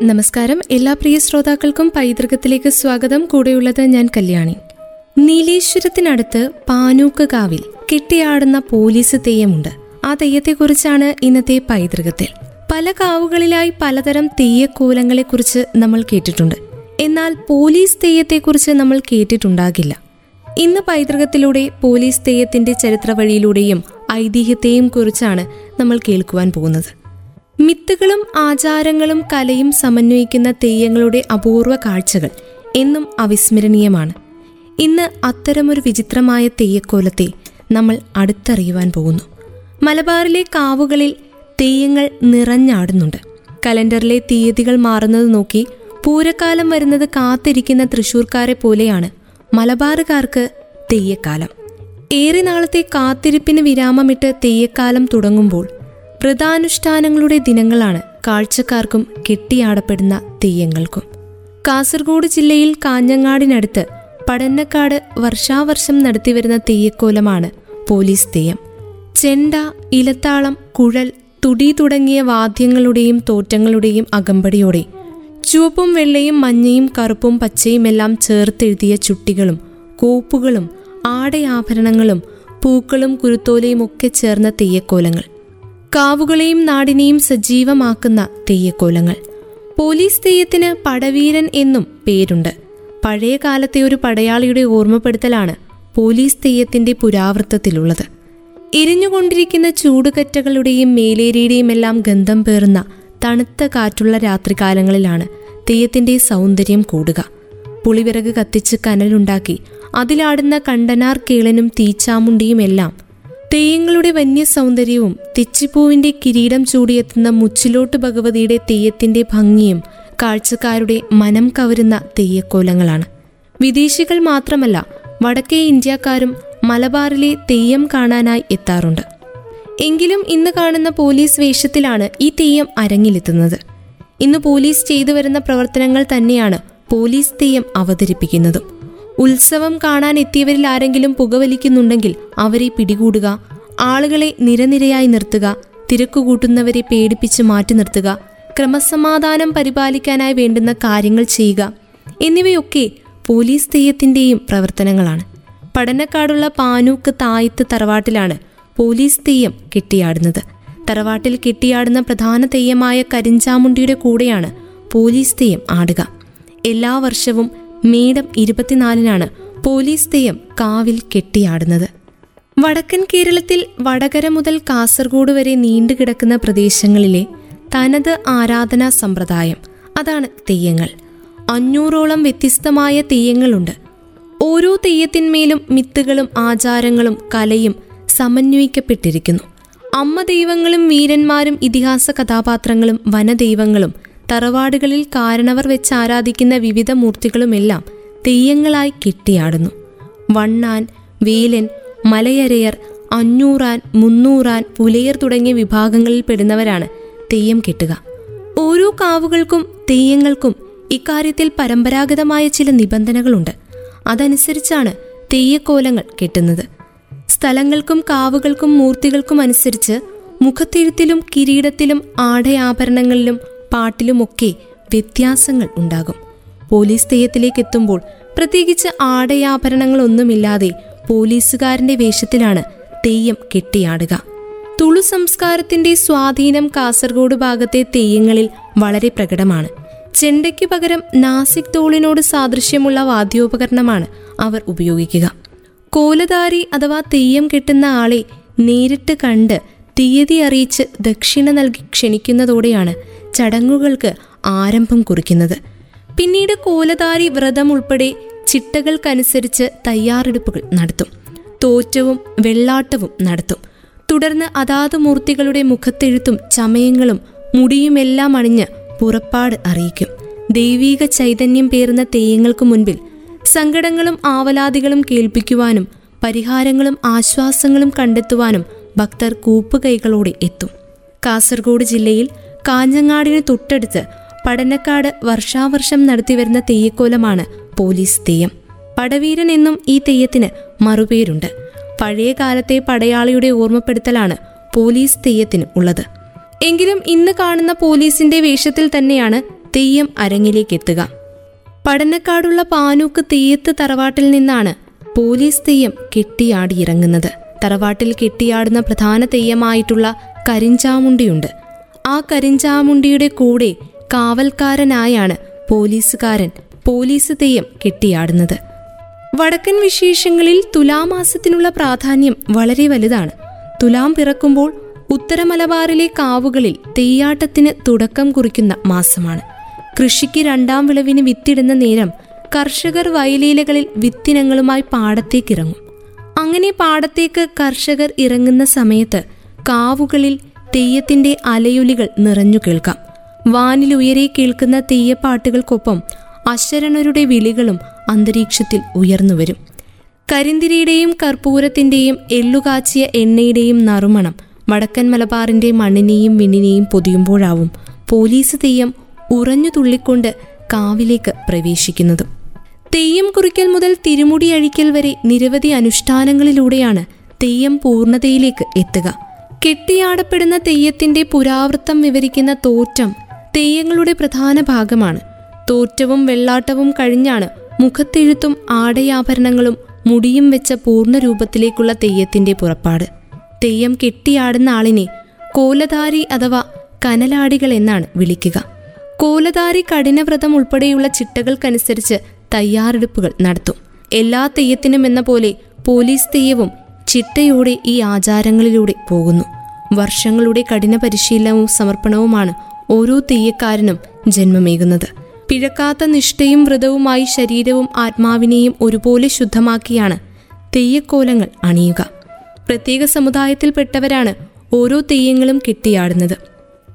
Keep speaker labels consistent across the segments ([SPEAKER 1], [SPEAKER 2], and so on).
[SPEAKER 1] നമസ്കാരം. എല്ലാ പ്രിയ ശ്രോതാക്കൾക്കും പൈതൃകത്തിലേക്ക് സ്വാഗതം. കൂടെയുള്ളത് ഞാൻ കല്യാണി. നീലേശ്വരത്തിനടുത്ത് പാനൂക്കാവിൽ കെട്ടിയാടുന്ന പോലീസ് തെയ്യമുണ്ട്. ആ തെയ്യത്തെക്കുറിച്ചാണ് ഇന്നത്തെ പൈതൃകത്തിൽ. പല കാവുകളിലായി പലതരം തെയ്യക്കോലങ്ങളെക്കുറിച്ച് നമ്മൾ കേട്ടിട്ടുണ്ട്. എന്നാൽ പോലീസ് തെയ്യത്തെക്കുറിച്ച് നമ്മൾ കേട്ടിട്ടുണ്ടാകില്ല. ഇന്ന് പൈതൃകത്തിലൂടെ പോലീസ് തെയ്യത്തിന്റെ ചരിത്ര വഴിയിലൂടെയും ഐതിഹ്യത്തെയും കുറിച്ചാണ് നമ്മൾ കേൾക്കുവാൻ പോകുന്നത്. മിത്തുകളും ആചാരങ്ങളും കലയും സമന്വയിക്കുന്ന തെയ്യങ്ങളുടെ അപൂർവ കാഴ്ചകൾ എന്നും അവിസ്മരണീയമാണ്. ഇന്ന് അത്തരമൊരു വിചിത്രമായ തെയ്യക്കോലത്തെ നമ്മൾ അടുത്തറിയുവാൻ പോകുന്നു. മലബാറിലെ കാവുകളിൽ തെയ്യങ്ങൾ നിറഞ്ഞാടുന്നുണ്ട്. കലണ്ടറിലെ തീയതികൾ മാറുന്നത് നോക്കി പൂരക്കാലം വരുന്നത് കാത്തിരിക്കുന്ന തൃശൂർക്കാരെ പോലെയാണ് മലബാറുകാർക്ക് തെയ്യക്കാലം. ഏറെ നാളത്തെ കാത്തിരിപ്പിന് വിരാമമിട്ട് തെയ്യക്കാലം തുടങ്ങുമ്പോൾ വ്രതാനുഷ്ഠാനങ്ങളുടെ ദിനങ്ങളാണ് കാഴ്ചക്കാർക്കും കെട്ടിയാടപ്പെടുന്ന തെയ്യങ്ങൾക്കും. കാസർഗോഡ് ജില്ലയിൽ കാഞ്ഞങ്ങാടിനടുത്ത് പടന്നക്കാട് വർഷാവർഷം നടത്തിവരുന്ന തെയ്യക്കോലമാണ് പോലീസ് തെയ്യം. ചെണ്ട ഇലത്താളം കുഴൽ തുടി തുടങ്ങിയ വാദ്യങ്ങളുടെയും തോറ്റങ്ങളുടെയും അകമ്പടിയോടെ ചുവപ്പും വെള്ളയും മഞ്ഞയും കറുപ്പും പച്ചയുമെല്ലാം ചേർത്തെഴുതിയ ചുട്ടികളും കോപ്പുകളും ആടയാഭരണങ്ങളും പൂക്കളും കുരുത്തോലയും ഒക്കെ ചേർന്ന തെയ്യക്കോലങ്ങൾ. കാവുകളെയും നാടിനെയും സജീവമാക്കുന്ന തെയ്യക്കോലങ്ങൾ. പോലീസ് തെയ്യത്തിന് പടവീരൻ എന്നും പേരുണ്ട്. പഴയ കാലത്തെ ഒരു പടയാളിയുടെ ഓർമ്മപ്പെടുത്തലാണ് പോലീസ് തെയ്യത്തിന്റെ പുരാവൃത്തത്തിലുള്ളത്. എരിഞ്ഞുകൊണ്ടിരിക്കുന്ന ചൂടുകറ്റകളുടെയും മേലേരിയുടെയും എല്ലാം ഗന്ധം പേറുന്ന തണുത്ത കാറ്റുള്ള രാത്രികാലങ്ങളിലാണ് തെയ്യത്തിന്റെ സൗന്ദര്യം കൂടുക. പുളിവിറക് കത്തിച്ച് കനലുണ്ടാക്കി അതിലാടുന്ന കണ്ടനാർ കേളനും തീച്ചാമുണ്ടിയും എല്ലാം തെയ്യങ്ങളുടെ വന്യ സൗന്ദര്യവും തെച്ചിപ്പൂവിന്റെ കിരീടം ചൂടിയെത്തുന്ന മുച്ചിലോട്ട് ഭഗവതിയുടെ തെയ്യത്തിന്റെ ഭംഗിയും കാഴ്ചക്കാരുടെ മനം കവരുന്ന തെയ്യക്കോലങ്ങളാണ്. വിദേശികൾ മാത്രമല്ല വടക്കേ ഇന്ത്യക്കാരും മലബാറിലെ തെയ്യം കാണാനായി എത്താറുണ്ട്. എങ്കിലും ഇന്ന് കാണുന്ന പോലീസ് വേഷത്തിലാണ് ഈ തെയ്യം അരങ്ങിലെത്തുന്നത്. ഇന്ന് പോലീസ് ചെയ്തു വരുന്ന പ്രവർത്തനങ്ങൾ തന്നെയാണ് പോലീസ് തെയ്യം അവതരിപ്പിക്കുന്നതും. ഉത്സവം കാണാൻ എത്തിയവരിൽ ആരെങ്കിലും പുകവലിക്കുന്നുണ്ടെങ്കിൽ അവരെ പിടികൂടുക. ആളുകളെ നിരനിരയായി നിർത്തുക. തിരക്കുകൂട്ടുന്നവരെ പേടിപ്പിച്ച് മാറ്റി നിർത്തുക. ക്രമസമാധാനം പരിപാലിക്കാനായി വേണ്ടുന്ന കാര്യങ്ങൾ ചെയ്യുക. എന്നിവയൊക്കെ പോലീസ് തെയ്യത്തിന്റെയും പ്രവർത്തനങ്ങളാണ്. പഠനക്കാടുള്ള പാനൂക്ക് തായത്ത് തറവാട്ടിലാണ് പോലീസ് തെയ്യം കെട്ടിയാടുന്നത്. തറവാട്ടിൽ കെട്ടിയാടുന്ന പ്രധാന തെയ്യമായ കരിഞ്ചാമുണ്ടിയുടെ കൂടെയാണ് പോലീസ് തെയ്യം ആടുക. എല്ലാ വർഷവും മേടം ഇരുപത്തിനാലിനാണ് പോലീസ് തെയ്യം കാവിൽ കെട്ടിയാടുന്നത്. വടക്കൻ കേരളത്തിൽ വടകര മുതൽ കാസർഗോഡ് വരെ നീണ്ടുകിടക്കുന്ന പ്രദേശങ്ങളിലെ തനത് ആരാധനാ സമ്പ്രദായം അതാണ് തെയ്യങ്ങൾ. അഞ്ഞൂറോളം വ്യത്യസ്തമായ തെയ്യങ്ങളുണ്ട്. ഓരോ തെയ്യത്തിന്മേലും മിത്തുകളും ആചാരങ്ങളും കലയും സമന്വയിക്കപ്പെട്ടിരിക്കുന്നു. അമ്മ ദൈവങ്ങളും വീരന്മാരും ഇതിഹാസ കഥാപാത്രങ്ങളും വനദൈവങ്ങളും തറവാടുകളിൽ കാരണവർ വെച്ച് ആരാധിക്കുന്ന വിവിധ മൂർത്തികളുമെല്ലാം തെയ്യങ്ങളായി കെട്ടിയാടുന്നു. വണ്ണാൻ വേലൻ മലയരയർ അഞ്ഞൂറാൻ മുന്നൂറാൻ പുലയർ തുടങ്ങിയ വിഭാഗങ്ങളിൽ പെടുന്നവരാണ് തെയ്യം കെട്ടുക. ഓരോ കാവുകൾക്കും തെയ്യങ്ങൾക്കും ഇക്കാര്യത്തിൽ പരമ്പരാഗതമായ ചില നിബന്ധനകളുണ്ട്. അതനുസരിച്ചാണ് തെയ്യക്കോലങ്ങൾ കെട്ടുന്നത്. സ്ഥലങ്ങൾക്കും കാവുകൾക്കും മൂർത്തികൾക്കും അനുസരിച്ച് മുഖത്തെഴുത്തിലും കിരീടത്തിലും ആടയാഭരണങ്ങളിലും പാട്ടിലുമൊക്കെ വ്യത്യാസങ്ങൾ ഉണ്ടാകും. പോലീസ് തെയ്യത്തിലേക്ക് എത്തുമ്പോൾ പ്രത്യേകിച്ച് ആടയാഭരണങ്ങളൊന്നുമില്ലാതെ പോലീസുകാരന്റെ വേഷത്തിലാണ് തെയ്യം കെട്ടിയാടുക. തുളു സംസ്കാരത്തിന്റെ സ്വാധീനം കാസർഗോഡ് ഭാഗത്തെ തെയ്യങ്ങളിൽ വളരെ പ്രകടമാണ്. ചെണ്ടയ്ക്ക് പകരം നാസിക് തോളിനോട് സാദൃശ്യമുള്ള വാദ്യോപകരണമാണ് അവർ ഉപയോഗിക്കുക. കോലധാരി അഥവാ തെയ്യം കെട്ടുന്ന ആളെ നേരിട്ട് കണ്ട് തീയതി അറിയിച്ച് ദക്ഷിണ നൽകി ക്ഷണിക്കുന്നതോടെയാണ് ചടങ്ങുകൾക്ക് ആരംഭം കുറിക്കുന്നത്. പിന്നീട് കോലധാരി വ്രതം ഉൾപ്പെടെ ചിട്ടകൾക്കനുസരിച്ച് തയ്യാറെടുപ്പുകൾ നടത്തും. തോറ്റവും വെള്ളാട്ടവും നടത്തും. തുടർന്ന് അതാത് മൂർത്തികളുടെ മുഖത്തെഴുത്തും ചമയങ്ങളും മുടിയുമെല്ലാം അണിഞ്ഞ് പുറപ്പാട് അറിയിക്കും. ദൈവീക ചൈതന്യം പേറുന്ന തെയ്യങ്ങൾക്ക് മുൻപിൽ സങ്കടങ്ങളും ആവലാതികളും കേൾപ്പിക്കുവാനും പരിഹാരങ്ങളും ആശ്വാസങ്ങളും കണ്ടെത്തുവാനും ഭക്തർ കൂപ്പുകൈകളോടെ എത്തും. കാസർഗോഡ് ജില്ലയിൽ കാഞ്ഞങ്ങാടിന് തൊട്ടടുത്ത് പടനക്കാട് വർഷാവർഷം നടത്തിവരുന്ന തെയ്യക്കോലമാണ് പോലീസ് തെയ്യം. പടവീരൻ എന്നും ഈ തെയ്യത്തിന് മറുപേരുണ്ട്. പഴയ കാലത്തെ പടയാളിയുടെ ഓർമ്മപ്പെടുത്തലാണ് പോലീസ് തെയ്യത്തിന് ഉള്ളത്. എങ്കിലും ഇന്ന് കാണുന്ന പോലീസിന്റെ വേഷത്തിൽ തന്നെയാണ് തെയ്യം അരങ്ങിലേക്ക് എത്തുക. പടനക്കാടുള്ള പാനൂക്ക് തെയ്യത്ത് തറവാട്ടിൽ നിന്നാണ് പോലീസ് തെയ്യം കെട്ടിയാടിയിറങ്ങുന്നത്. തറവാട്ടിൽ കെട്ടിയാടുന്ന പ്രധാന തെയ്യമായിട്ടുള്ള കരിഞ്ചാമുണ്ടിയുണ്ട്. ആ കരിഞ്ചാമുണ്ടിയുടെ കൂടെ കാവൽക്കാരനായാണ് പോലീസുകാരൻ പോലീസ് തെയ്യം കെട്ടിയാടുന്നത്. വടക്കൻ വിശേഷങ്ങളിൽ തുലാമാസത്തിനുള്ള പ്രാധാന്യം വളരെ വലുതാണ്. തുലാം പിറക്കുമ്പോൾ ഉത്തരമലബാറിലെ കാവുകളിൽ തെയ്യാട്ടത്തിന് തുടക്കം കുറിക്കുന്ന മാസമാണ്. കൃഷിക്ക് രണ്ടാം വിളവിന് വിത്തിടുന്ന നേരം കർഷകർ വയലീലകളിൽ വിത്തിനങ്ങളുമായി പാടത്തേക്കിറങ്ങും അങ്ങനെ പാടത്തേക്ക് കർഷകർ ഇറങ്ങുന്ന സമയത്ത് കാവുകളിൽ തെയ്യത്തിന്റെ അലയൊലികൾ നിറഞ്ഞു കേൾക്കാം. വാനിലുയരെ കേൾക്കുന്ന തെയ്യപ്പാട്ടുകൾക്കൊപ്പം അശരണരുടെ വിളികളും അന്തരീക്ഷത്തിൽ ഉയർന്നുവരും കരിന്തിരിയുടെയും കർപ്പൂരത്തിന്റെയും എള്ളുകാച്ചിയ എണ്ണയുടെയും നറുമണം വടക്കൻ മലബാറിന്റെ മണ്ണിനെയും വിണ്ണിനെയും പൊതിയുമ്പോഴാവും പോലീസ് തെയ്യം ഉറഞ്ഞു തുള്ളിക്കൊണ്ട് കാവിലേക്ക് പ്രവേശിക്കുന്നതും. തെയ്യം കുറിക്കൽ മുതൽ തിരുമുടി അഴിക്കൽ വരെ നിരവധി അനുഷ്ഠാനങ്ങളിലൂടെയാണ് തെയ്യം പൂർണതയിലേക്ക് എത്തുക. കെട്ടിയാടപ്പെടുന്ന തെയ്യത്തിന്റെ പുരാവൃത്തം വിവരിക്കുന്ന തോറ്റം തെയ്യങ്ങളുടെ പ്രധാന ഭാഗമാണ്. തോറ്റവും വെള്ളാട്ടവും കഴിഞ്ഞാണ് മുഖത്തെഴുത്തും ആടയാഭരണങ്ങളും മുടിയും വെച്ച പൂർണ രൂപത്തിലേക്കുള്ള തെയ്യത്തിന്റെ പുറപ്പാട്. തെയ്യം കെട്ടിയാടുന്ന ആളിനെ കോലധാരി അഥവാ കനലാടികൾ എന്നാണ് വിളിക്കുക. കോലധാരി കഠിനവ്രതം ഉൾപ്പെടെയുള്ള ചിട്ടകൾക്കനുസരിച്ച് തയ്യാറെടുപ്പുകൾ നടത്തും. എല്ലാ തെയ്യത്തിനും എന്ന പോലെ പോലീസ് തെയ്യവും ചിട്ടയോടെ ഈ ആചാരങ്ങളിലൂടെ പോകുന്നു. വർഷങ്ങളുടെ കഠിന പരിശീലനവും സമർപ്പണവുമാണ് ഓരോ തെയ്യക്കാരനും ജന്മമേകുന്നത്. പിഴക്കാത്ത നിഷ്ഠയും വ്രതവുമായി ശരീരവും ആത്മാവിനെയും ഒരുപോലെ ശുദ്ധമാക്കിയാണ് തെയ്യക്കോലങ്ങൾ അണിയുക. പ്രത്യേക സമുദായത്തിൽപ്പെട്ടവരാണ് ഓരോ തെയ്യങ്ങളും കെട്ടിയാടുന്നത്.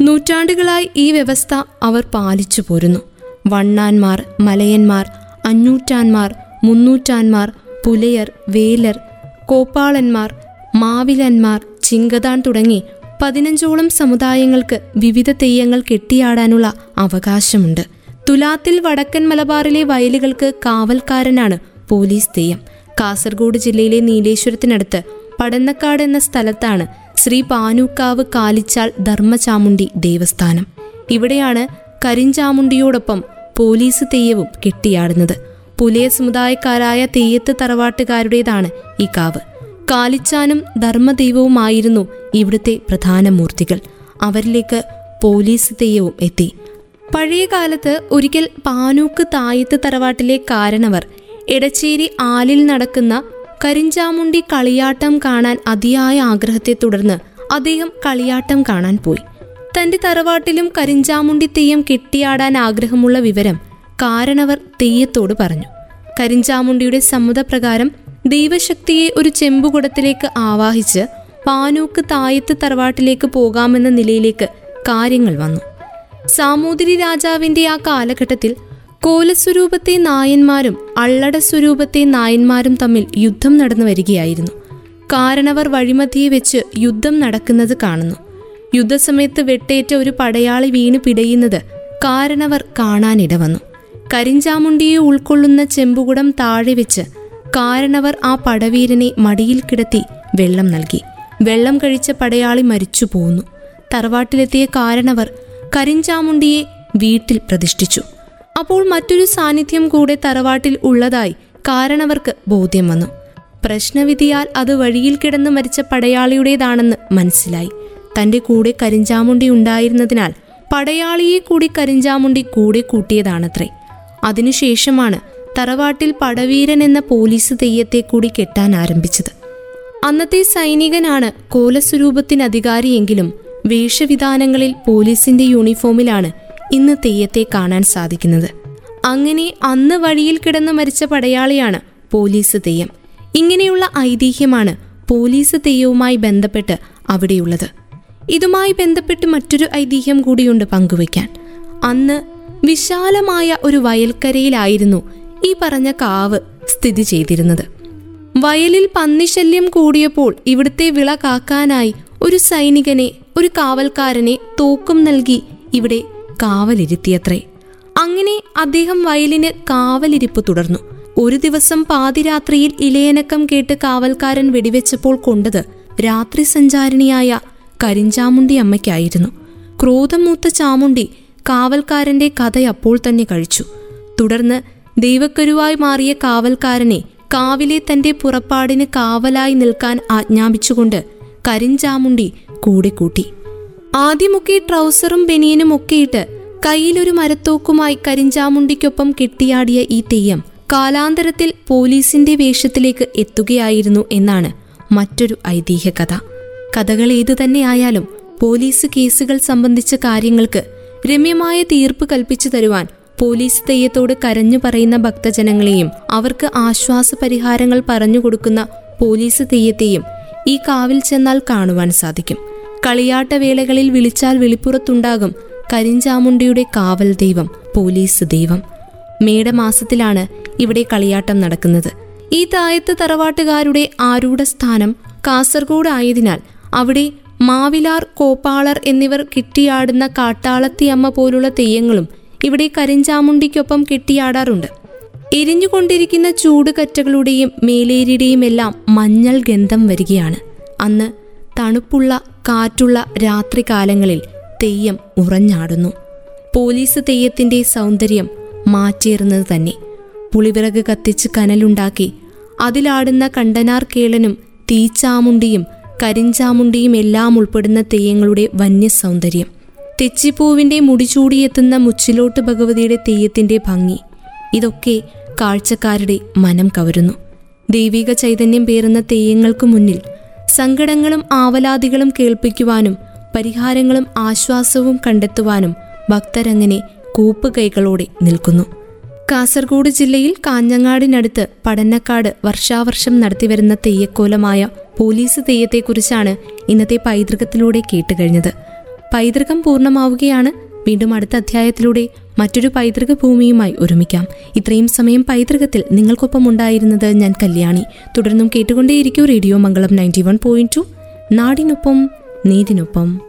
[SPEAKER 1] നൂറ്റാണ്ടുകളായി ഈ വ്യവസ്ഥ അവർ പാലിച്ചു പോരുന്നു. വണ്ണാന്മാർ മലയന്മാർ അഞ്ഞൂറ്റാന്മാർ മുന്നൂറ്റാന്മാർ പുലയർ വേലർ കോപ്പാളന്മാർ മാവിലന്മാർ ചിങ്കതാൻ തുടങ്ങി പതിനഞ്ചോളം സമുദായങ്ങൾക്ക് വിവിധ തെയ്യങ്ങൾ കെട്ടിയാടാനുള്ള അവകാശമുണ്ട്. തുലാത്തിൽ വടക്കൻ മലബാറിലെ വയലുകൾക്ക് കാവൽക്കാരനാണ് പോലീസ് തെയ്യം. കാസർഗോഡ് ജില്ലയിലെ നീലേശ്വരത്തിനടുത്ത് പടന്നക്കാട് എന്ന സ്ഥലത്താണ് ശ്രീ പാനൂക്കാവ് കാലിച്ചാൽ ധർമ്മചാമുണ്ടി ദേവസ്ഥാനം. ഇവിടെയാണ് കരിഞ്ചാമുണ്ടിയോടൊപ്പം പോലീസ് തെയ്യവും കെട്ടിയാടുന്നത്. പുലയ സമുദായക്കാരായ തെയ്യത്ത് തറവാട്ടുകാരുടേതാണ് ഈ കാവ്. കാലിച്ചാനും ധർമ്മദൈവവുമായിരുന്നു ഇവിടുത്തെ പ്രധാന മൂർത്തികൾ. അവരിലേക്ക് പോലീസ് തെയ്യവും എത്തി. പഴയ കാലത്ത് ഒരിക്കൽ പാനൂക്ക് തായത്ത് തറവാട്ടിലെ കാരണവർ എടച്ചേരി ആലിൽ നടക്കുന്ന കരിഞ്ചാമുണ്ടി കളിയാട്ടം കാണാൻ അതിയായ ആഗ്രഹത്തെ തുടർന്ന് അദ്ദേഹം കളിയാട്ടം കാണാൻ പോയി. തന്റെ തറവാട്ടിലും കരിഞ്ചാമുണ്ടി തെയ്യം കെട്ടിയാടാൻ ആഗ്രഹമുള്ള വിവരം കാരണവർ തെയ്യത്തോട് പറഞ്ഞു. കരിഞ്ചാമുണ്ടിയുടെ സമ്മതപ്രകാരം ദൈവശക്തിയെ ഒരു ചെമ്പുകുടത്തിലേക്ക് ആവാഹിച്ച് പാനൂക്ക് തായത്ത് തറവാട്ടിലേക്ക് പോകാമെന്ന നിലയിലേക്ക് കാര്യങ്ങൾ വന്നു. സാമൂതിരി രാജാവിന്റെ ആ കാലഘട്ടത്തിൽ കോലസ്വരൂപത്തെ നായന്മാരും അള്ളട സ്വരൂപത്തെ നായന്മാരും തമ്മിൽ യുദ്ധം നടന്നു വരികയായിരുന്നു. കാരണവർ വഴിമതിയെ വെച്ച് യുദ്ധം നടക്കുന്നത് കാണുന്നു. യുദ്ധസമയത്ത് വെട്ടേറ്റ ഒരു പടയാളി വീണ് പിടയുന്നത് കാരണവർ കാണാനിട വന്നു. കരിഞ്ചാമുണ്ടിയെ ഉൾക്കൊള്ളുന്ന ചെമ്പുകുടം താഴെ വെച്ച് കാരണവർ ആ പടവീരനെ മടിയിൽ കിടത്തി വെള്ളം നൽകി. വെള്ളം കഴിച്ച പടയാളി മരിച്ചു പോന്നു. തറവാട്ടിലെത്തിയ കാരണവർ കരിഞ്ചാമുണ്ടിയെ വീട്ടിൽ പ്രതിഷ്ഠിച്ചു. അപ്പോൾ മറ്റൊരു സാന്നിധ്യം കൂടെ തറവാട്ടിൽ ഉള്ളതായി കാരണവർക്ക് ബോധ്യം വന്നു. പ്രശ്നവിധിയാൽ അത് വഴിയിൽ കിടന്ന് മരിച്ച പടയാളിയുടേതാണെന്ന് മനസ്സിലായി. തന്റെ കൂടെ കരിഞ്ചാമുണ്ടി ഉണ്ടായിരുന്നതിനാൽ പടയാളിയെ കൂടി കരിഞ്ചാമുണ്ടി കൂടെ കൂട്ടിയതാണത്രേ. അതിനുശേഷമാണ് തറവാട്ടിൽ പടവീരൻ എന്ന പോലീസ് തെയ്യത്തെ കൂടി കെട്ടാൻ ആരംഭിച്ചത്. അന്നത്തെ സൈനികനാണ് കോലസ്വരൂപത്തിന് അധികാരിയെങ്കിലും വേഷവിധാനങ്ങളിൽ പോലീസിന്റെ യൂണിഫോമിലാണ് ഇന്ന് തെയ്യത്തെ കാണാൻ സാധിക്കുന്നത്. അങ്ങനെ അന്ന് വഴിയിൽ കിടന്ന് മരിച്ച പടയാളിയാണ് പോലീസ് തെയ്യം. ഇങ്ങനെയുള്ള ഐതിഹ്യമാണ് പോലീസ് തെയ്യവുമായി ബന്ധപ്പെട്ട് അവിടെയുള്ളത്. ഇതുമായി ബന്ധപ്പെട്ട് മറ്റൊരു ഐതിഹ്യം കൂടിയുണ്ട് പങ്കുവയ്ക്കാൻ. അന്ന് വിശാലമായ ഒരു വയൽക്കരയിലായിരുന്നു ഈ പറഞ്ഞ കാവ് സ്ഥിതി ചെയ്തിരുന്നത്. വയലിൽ പന്നിശല്യം കൂടിയപ്പോൾ ഇവിടുത്തെ വിള കാക്കാനായി ഒരു സൈനികനെ ഒരു കാവൽക്കാരനെ തൂക്കും നൽകി ഇവിടെ കാവലിരുത്തിയത്രേ. അങ്ങനെ അദ്ദേഹം വയലിന് കാവലിരിപ്പ് തുടർന്നു. ഒരു ദിവസം പാതിരാത്രിയിൽ ഇലയനക്കം കേട്ട് കാവൽക്കാരൻ വെടിവെച്ചപ്പോൾ കൊണ്ടത് രാത്രി സഞ്ചാരിണിയായ കരിഞ്ചാമുണ്ടി അമ്മയ്ക്കായിരുന്നു. ക്രോധമൂത്ത ചാമുണ്ടി കാവൽക്കാരന്റെ കഥയപ്പോൾ തന്നെ കഴിച്ചു. തുടർന്ന് ദൈവക്കരുവായി മാറിയ കാവൽക്കാരനെ കാവിലെ തന്റെ പുറപ്പാടിന് കാവലായി നിൽക്കാൻ ആജ്ഞാപിച്ചുകൊണ്ട് കരിഞ്ചാമുണ്ടി കൂടെ കൂട്ടി ആദ്യമൊക്കെ ട്രൗസറും ബനിയനും ഒക്കെയിട്ട് കയ്യിലൊരു മരത്തോക്കുമായി കരിഞ്ചാമുണ്ടിക്കൊപ്പം കെട്ടിയാടിയ ഈ തെയ്യം കാലാന്തരത്തിൽ പോലീസിന്റെ വേഷത്തിലേക്ക് എത്തുകയായിരുന്നു എന്നാണ് മറ്റൊരു ഐതിഹ്യ കഥ കഥകൾ ഏതു തന്നെയായാലും പോലീസ് കേസുകൾ സംബന്ധിച്ച കാര്യങ്ങൾക്ക് രമ്യമായ തീർപ്പ് കൽപ്പിച്ചു തരുവാൻ പോലീസ് തെയ്യത്തോട് കരഞ്ഞു പറയുന്ന ഭക്തജനങ്ങളെയും അവർക്ക് ആശ്വാസ പരിഹാരങ്ങൾ പറഞ്ഞു കൊടുക്കുന്ന പോലീസ് തെയ്യത്തെയും ഈ കാവിൽ ചെന്നാൽ കാണുവാൻ സാധിക്കും. കളിയാട്ടവേളകളിൽ വിളിച്ചാൽ വെളിപ്പുറത്തുണ്ടാകും കരിഞ്ചാമുണ്ടിയുടെ കാവൽ ദൈവം പോലീസ് ദൈവം. മേടമാസത്തിലാണ് ഇവിടെ കളിയാട്ടം നടക്കുന്നത്. ഈ തായത്ത് തറവാട്ടുകാരുടെ ആരൂഢ സ്ഥാനം കാസർഗോഡ് ആയതിനാൽ അവിടെ മാവിലാർ കോപ്പാളർ എന്നിവർ കിട്ടിയാടുന്ന കാട്ടാളത്തിയമ്മ പോലുള്ള തെയ്യങ്ങളും ഇവിടെ കരിഞ്ചാമുണ്ടിക്കൊപ്പം കെട്ടിയാടാറുണ്ട്. എരിഞ്ഞുകൊണ്ടിരിക്കുന്ന ചൂടുകറ്റകളുടെയും മേലേരിയുടെയും എല്ലാം മഞ്ഞൾ ഗന്ധം വരികയാണ്. അന്ന് തണുപ്പുള്ള കാറ്റുള്ള രാത്രികാലങ്ങളിൽ തെയ്യം ഉറഞ്ഞാടുന്നു. പോലീസ് തെയ്യത്തിന്റെ സൗന്ദര്യം മാറ്റേറുന്നത് തന്നെ. പുളിവിറക് കത്തിച്ച് കനലുണ്ടാക്കി അതിലാടുന്ന കണ്ടനാർ കേളനും തീച്ചാമുണ്ടിയും കരിഞ്ചാമുണ്ടിയും എല്ലാം ഉൾപ്പെടുന്ന തെയ്യങ്ങളുടെ വന്യ സൗന്ദര്യം തെച്ചിപ്പൂവിന്റെ മുടിചൂടിയെത്തുന്ന മുച്ചിലോട്ട് ഭഗവതിയുടെ തെയ്യത്തിന്റെ ഭംഗി. ഇതൊക്കെ കാഴ്ചക്കാരുടെ മനം കവരുന്നു. ദൈവിക ചൈതന്യം പേറുന്ന തെയ്യങ്ങൾക്ക് മുന്നിൽ സങ്കടങ്ങളും ആവലാതികളും കേൾപ്പിക്കുവാനും പരിഹാരങ്ങളും ആശ്വാസവും കണ്ടെത്തുവാനും ഭക്തരങ്ങനെ കൂപ്പുകൈകളോടെ നിൽക്കുന്നു. കാസർഗോഡ് ജില്ലയിൽ കാഞ്ഞങ്ങാടിനടുത്ത് പടന്നക്കാട് വർഷാവർഷം നടത്തിവരുന്ന തെയ്യക്കോലമായ പോലീസ് തെയ്യത്തെക്കുറിച്ചാണ് ഇന്നത്തെ പൈതൃകത്തിലൂടെ കേട്ടുകഴിഞ്ഞത്. പൈതൃകം പൂർണമാവുകയാണ്. വീണ്ടും അടുത്ത അധ്യായത്തിലൂടെ മറ്റൊരു പൈതൃക ഭൂമിയുമായി ഒരുമിക്കാം. ഇത്രയും സമയം പൈതൃകത്തിൽ നിങ്ങൾക്കൊപ്പം ഉണ്ടായിരുന്നത് ഞാൻ കല്യാണി. തുടർന്നും കേട്ടുകൊണ്ടേയിരിക്കും radio Mangalam ninety one point two. നാടിനൊപ്പം നീതിനൊപ്പം.